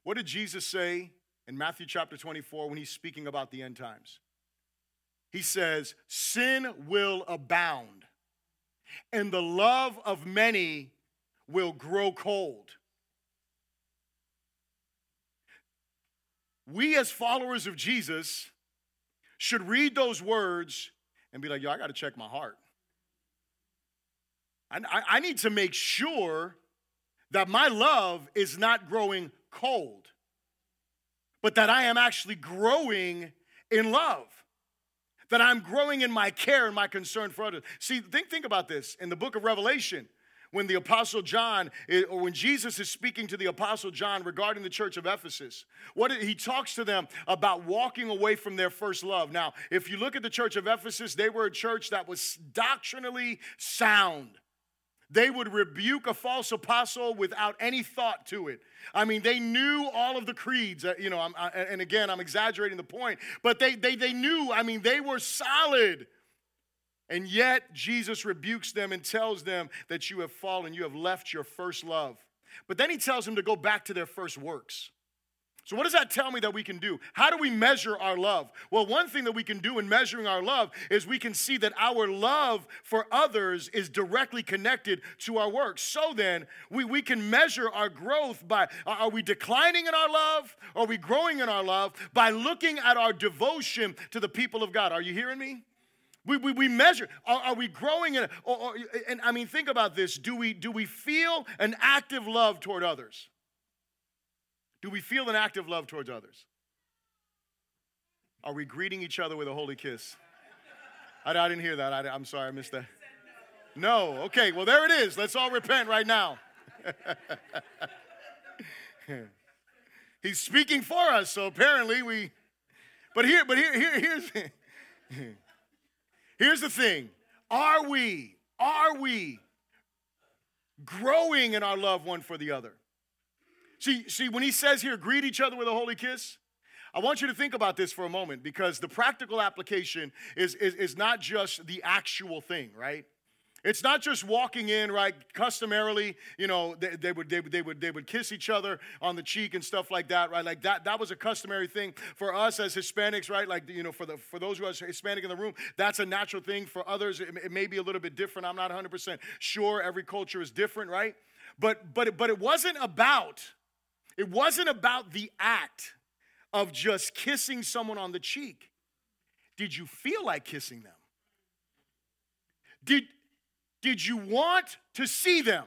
What did Jesus say in Matthew chapter 24 when he's speaking about the end times? He says, Sin will abound, and the love of many will grow cold. we as followers of Jesus should read those words and be like, yo, I got to check my heart. I, I, need to make sure that my love is not growing cold, but that I am actually growing in love. That I'm growing in my care and my concern for others. See, think, think about this. In the book of Revelation, when the apostle John eh, or when Jesus is speaking to the apostle John regarding the church of Ephesus. What he talks to them about walking away from their first love. Now, if you look at the church of Ephesus, they were a church that was doctrinally sound. They would rebuke a false apostle without any thought to it. I mean, they knew all of the creeds, uh, you know, I, and again, I'm exaggerating the point, but they, they, they knew, I mean, they were solid. And yet, Jesus rebukes them and tells them that you have fallen, you have left your first love. But then he tells them to go back to their first works. So, what does that tell me that we can do? How do we measure our love? Well, one thing that we can do in measuring our love is we can see that our love for others is directly connected to our work. So then, we, we can measure our growth by are we declining in our love? Are we growing in our love? By looking at our devotion to the people of God. Are you hearing me? We, we, we measure. Are, are we growing? In, or, or, and I mean, think about this. Do we, do we feel an active love toward others? Do we feel an act of love towards others? Are we greeting each other with a holy kiss? I, I didn't hear that. I, I'm sorry, I missed that. No. Okay, well, there it is. Let's all repent right now. He's speaking for us, so apparently we. But here, but here, here, here's. Here's the thing are we, are we growing in our love one for the other? See, see, when he says here, greet each other with a holy kiss, I want you to think about this for a moment because the practical application is, is, is not just the actual thing, right? It's not just walking in, right? Customarily, you know, they, they, would, they, they, would, they would kiss each other on the cheek and stuff like that, right? Like that, that was a customary thing for us as Hispanics, right? Like, you know, for, the, for those who are Hispanic in the room, that's a natural thing. For others, it, it may be a little bit different. I'm not 100% sure. Every culture is different, right? But, but, but it wasn't about, it wasn't about the act of just kissing someone on the cheek. Did you feel like kissing them? Did, did you want to see them?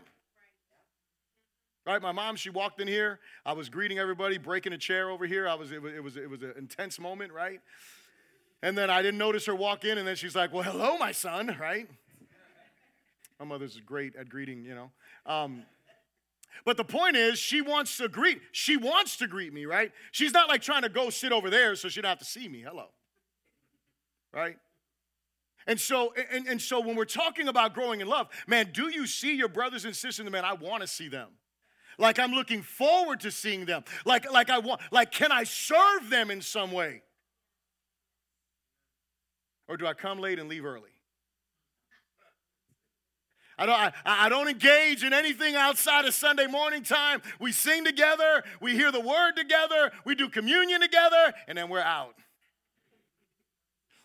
Right, my mom, she walked in here. I was greeting everybody, breaking a chair over here. I was, it was, it was, it was an intense moment, right? And then I didn't notice her walk in, and then she's like, "Well, hello, my son," right? My mother's great at greeting, you know. Um, but the point is, she wants to greet. She wants to greet me, right? She's not like trying to go sit over there so she don't have to see me. Hello, right? And so, and, and so when we're talking about growing in love, man, do you see your brothers and sisters? Man, I want to see them. Like I'm looking forward to seeing them. Like, like I want, like, can I serve them in some way? Or do I come late and leave early? I don't, I, I, don't engage in anything outside of Sunday morning time. We sing together, we hear the word together, we do communion together, and then we're out.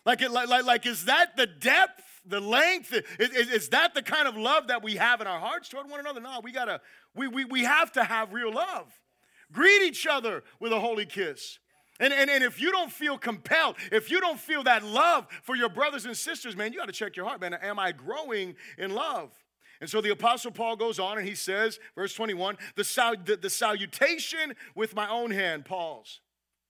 Like, like, like, like is that the depth, the length? Is, is, is, that the kind of love that we have in our hearts toward one another? No, we gotta, we, we, we have to have real love. Greet each other with a holy kiss. And, and, and if you don't feel compelled, if you don't feel that love for your brothers and sisters, man, you got to check your heart, man. Am I growing in love? And so the Apostle Paul goes on and he says, verse 21, the, sal- the, the salutation with my own hand, Paul's.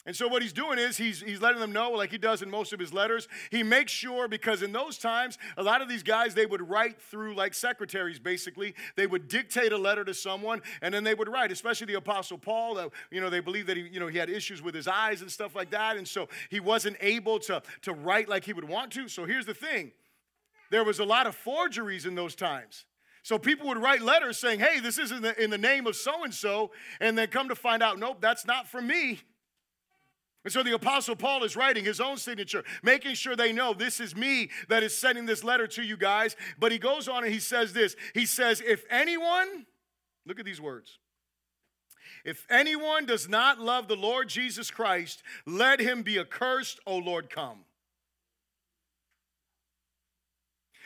And so what he's doing is he's, he's letting them know, like he does in most of his letters, he makes sure, because in those times, a lot of these guys, they would write through like secretaries, basically. They would dictate a letter to someone, and then they would write, especially the Apostle Paul. Uh, you know, they believe that he, you know, he had issues with his eyes and stuff like that, and so he wasn't able to, to write like he would want to. So here's the thing. There was a lot of forgeries in those times. So people would write letters saying, hey, this is in the, in the name of so-and-so, and then come to find out, nope, that's not from me. And so the Apostle Paul is writing his own signature, making sure they know this is me that is sending this letter to you guys. But he goes on and he says this He says, If anyone, look at these words. If anyone does not love the Lord Jesus Christ, let him be accursed, O Lord, come.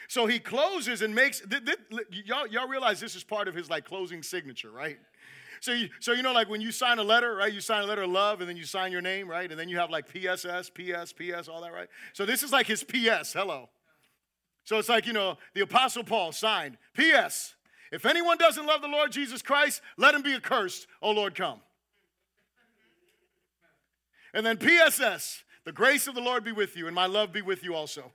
So he closes and makes, th- th- y'all, y'all realize this is part of his like closing signature, right? so you, so you know, like when you sign a letter, right? You sign a letter of love, and then you sign your name, right? And then you have like PSS, PS, PS, all that, right? So this is like his PS. Hello. So it's like you know, the Apostle Paul signed PS. If anyone doesn't love the Lord Jesus Christ, let him be accursed. Oh Lord, come. And then PSS. The grace of the Lord be with you, and my love be with you also.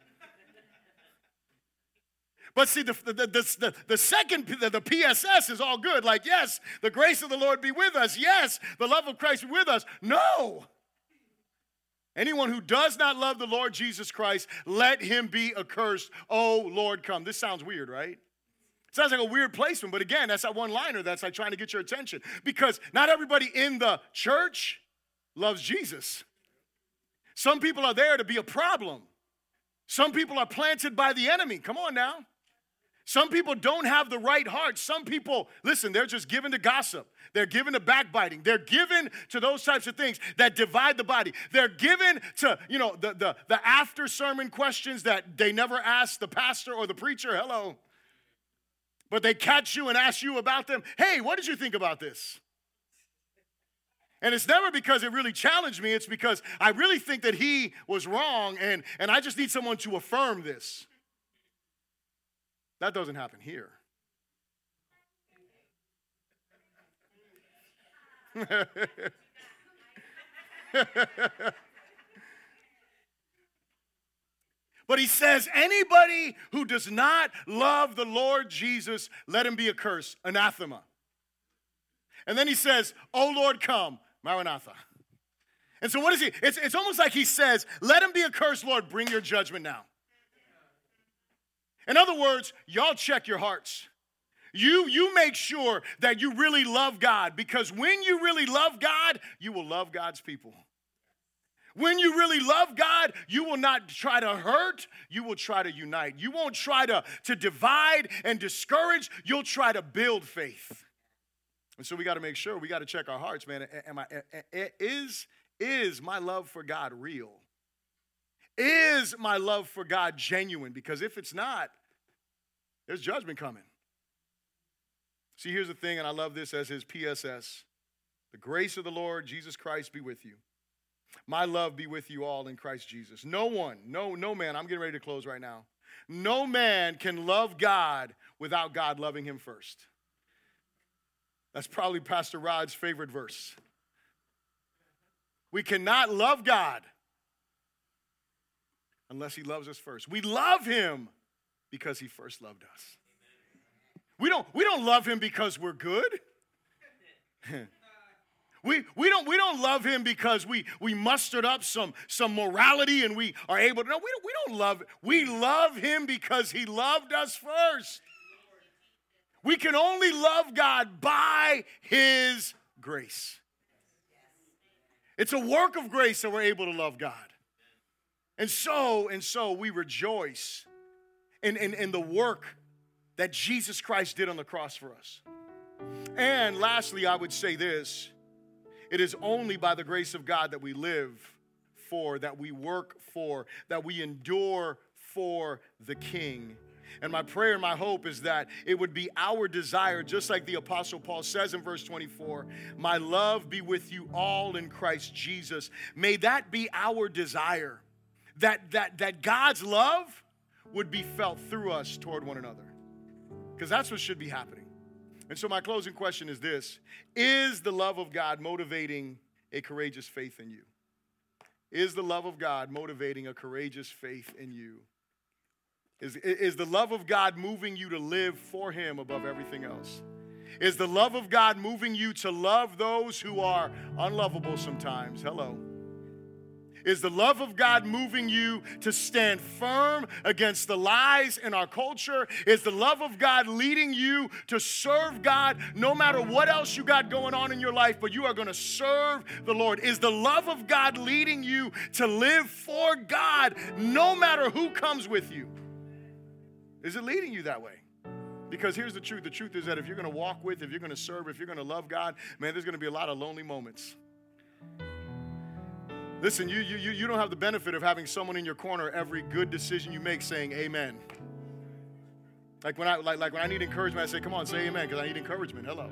But see, the, the, the, the, second, the, the PSS is all good. Like, yes, the grace of the Lord be with us. Yes, the love of Christ be with us. No. Anyone who does not love the Lord Jesus Christ, let him be accursed. Oh, Lord, come. This sounds weird, right? Sounds like a weird placement, but again, that's that one liner that's like trying to get your attention because not everybody in the church loves Jesus. Some people are there to be a problem. Some people are planted by the enemy. Come on now. Some people don't have the right heart. Some people, listen, they're just given to gossip. They're given to backbiting. They're given to those types of things that divide the body. They're given to, you know, the, the, the after sermon questions that they never ask the pastor or the preacher. Hello. But they catch you and ask you about them. Hey, what did you think about this? And it's never because it really challenged me, it's because I really think that he was wrong and, and I just need someone to affirm this. That doesn't happen here. but he says, anybody who does not love the Lord Jesus, let him be accursed, anathema. And then he says, Oh Lord, come, Maranatha. And so what is he? It's, it's almost like he says, Let him be accursed, Lord, bring your judgment now. In other words, y'all check your hearts. You, you make sure that you really love God because when you really love God, you will love God's people. When you really love God, you will not try to hurt, you will try to unite. You won't try to, to divide and discourage, you'll try to build faith. And so we got to make sure, we got to check our hearts, man. Am I, is, is my love for God real? Is my love for God genuine? Because if it's not, there's judgment coming. See, here's the thing, and I love this as his PSS. The grace of the Lord Jesus Christ be with you. My love be with you all in Christ Jesus. No one, no, no man, I'm getting ready to close right now. No man can love God without God loving him first. That's probably Pastor Rod's favorite verse. We cannot love God unless he loves us first. We love him because he first loved us. We don't, we don't love him because we're good. we, we, don't, we don't love him because we, we mustered up some, some morality and we are able to. No, we don't, we don't love. We love him because he loved us first. We can only love God by his grace. It's a work of grace that we're able to love God. And so, and so we rejoice in, in, in the work that Jesus Christ did on the cross for us. And lastly, I would say this it is only by the grace of God that we live for, that we work for, that we endure for the King. And my prayer and my hope is that it would be our desire, just like the Apostle Paul says in verse 24, My love be with you all in Christ Jesus. May that be our desire that, that, that God's love would be felt through us toward one another. Because that's what should be happening. And so, my closing question is this Is the love of God motivating a courageous faith in you? Is the love of God motivating a courageous faith in you? Is, is the love of God moving you to live for Him above everything else? Is the love of God moving you to love those who are unlovable sometimes? Hello. Is the love of God moving you to stand firm against the lies in our culture? Is the love of God leading you to serve God no matter what else you got going on in your life, but you are going to serve the Lord? Is the love of God leading you to live for God no matter who comes with you? Is it leading you that way? Because here's the truth the truth is that if you're going to walk with, if you're going to serve, if you're going to love God, man, there's going to be a lot of lonely moments. Listen, you, you, you don't have the benefit of having someone in your corner every good decision you make saying amen. Like when I, like, like when I need encouragement, I say, come on, say amen, because I need encouragement. Hello.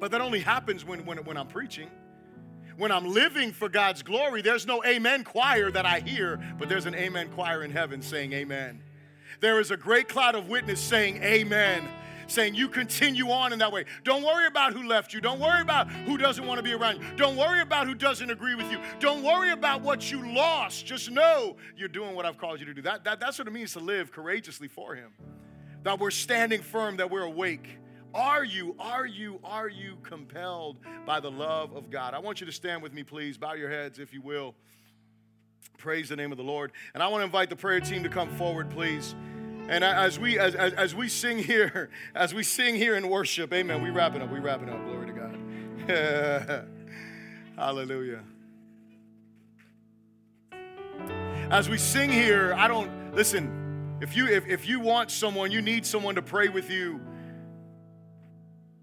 But that only happens when, when, when I'm preaching. When I'm living for God's glory, there's no amen choir that I hear, but there's an amen choir in heaven saying amen. There is a great cloud of witness saying amen saying you continue on in that way. Don't worry about who left you. Don't worry about who doesn't want to be around you. Don't worry about who doesn't agree with you. Don't worry about what you lost. Just know you're doing what I've called you to do. That, that, that's what it means to live courageously for Him. That we're standing firm, that we're awake. Are you, are you, are you compelled by the love of God? I want you to stand with me, please. Bow your heads, if you will. Praise the name of the Lord. And I want to invite the prayer team to come forward, please. And as we as, as, as, we sing here, as we sing here in worship, amen. We wrap it up. We wrap it up. Glory to God. Hallelujah. As we sing here, I don't listen, if you if, if you want someone, you need someone to pray with you.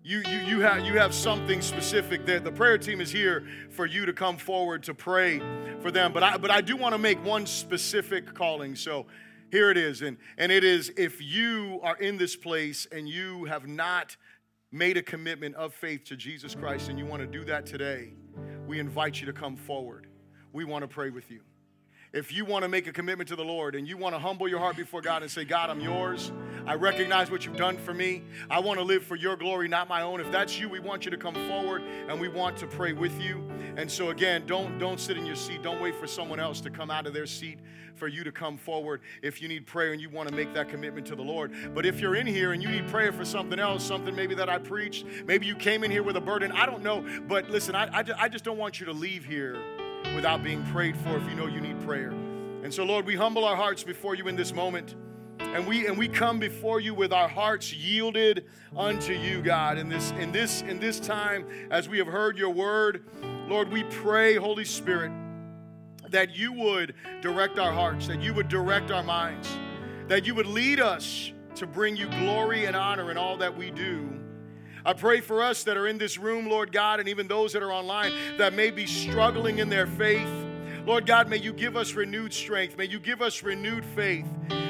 You, you, you, have, you have something specific that the prayer team is here for you to come forward to pray for them. But I, but I do want to make one specific calling. So here it is. And, and it is if you are in this place and you have not made a commitment of faith to Jesus Christ and you want to do that today, we invite you to come forward. We want to pray with you. If you want to make a commitment to the Lord and you want to humble your heart before God and say, God, I'm yours. I recognize what you've done for me. I want to live for your glory, not my own. If that's you, we want you to come forward and we want to pray with you. And so again, don't don't sit in your seat. Don't wait for someone else to come out of their seat for you to come forward if you need prayer and you want to make that commitment to the Lord. But if you're in here and you need prayer for something else, something maybe that I preached, maybe you came in here with a burden, I don't know. But listen, I, I, I just don't want you to leave here without being prayed for if you know you need prayer. And so, Lord, we humble our hearts before you in this moment. And we and we come before you with our hearts yielded unto you, God, in this in this in this time as we have heard your word. Lord, we pray, Holy Spirit, that you would direct our hearts, that you would direct our minds, that you would lead us to bring you glory and honor in all that we do. I pray for us that are in this room, Lord God, and even those that are online that may be struggling in their faith. Lord God, may you give us renewed strength. May you give us renewed faith.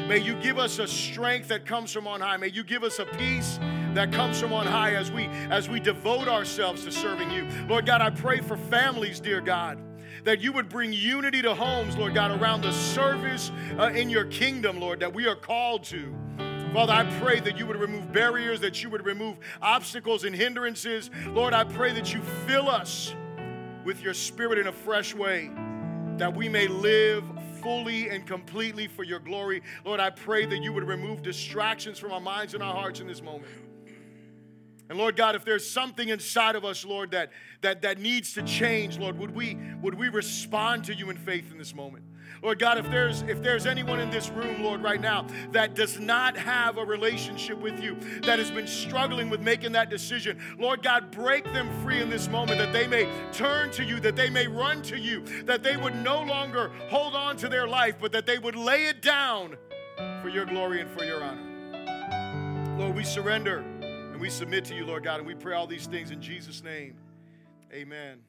May you give us a strength that comes from on high. May you give us a peace that comes from on high as we as we devote ourselves to serving you. Lord God, I pray for families, dear God that you would bring unity to homes, Lord God, around the service uh, in your kingdom, Lord, that we are called to. Father, I pray that you would remove barriers, that you would remove obstacles and hindrances. Lord, I pray that you fill us with your spirit in a fresh way, that we may live fully and completely for your glory. Lord, I pray that you would remove distractions from our minds and our hearts in this moment. And Lord God, if there's something inside of us, Lord, that, that, that needs to change, Lord, would we, would we respond to you in faith in this moment? Lord God, if there's if there's anyone in this room, Lord, right now that does not have a relationship with you, that has been struggling with making that decision, Lord God, break them free in this moment that they may turn to you, that they may run to you, that they would no longer hold on to their life, but that they would lay it down for your glory and for your honor. Lord, we surrender and we submit to you, Lord God, and we pray all these things in Jesus' name. Amen.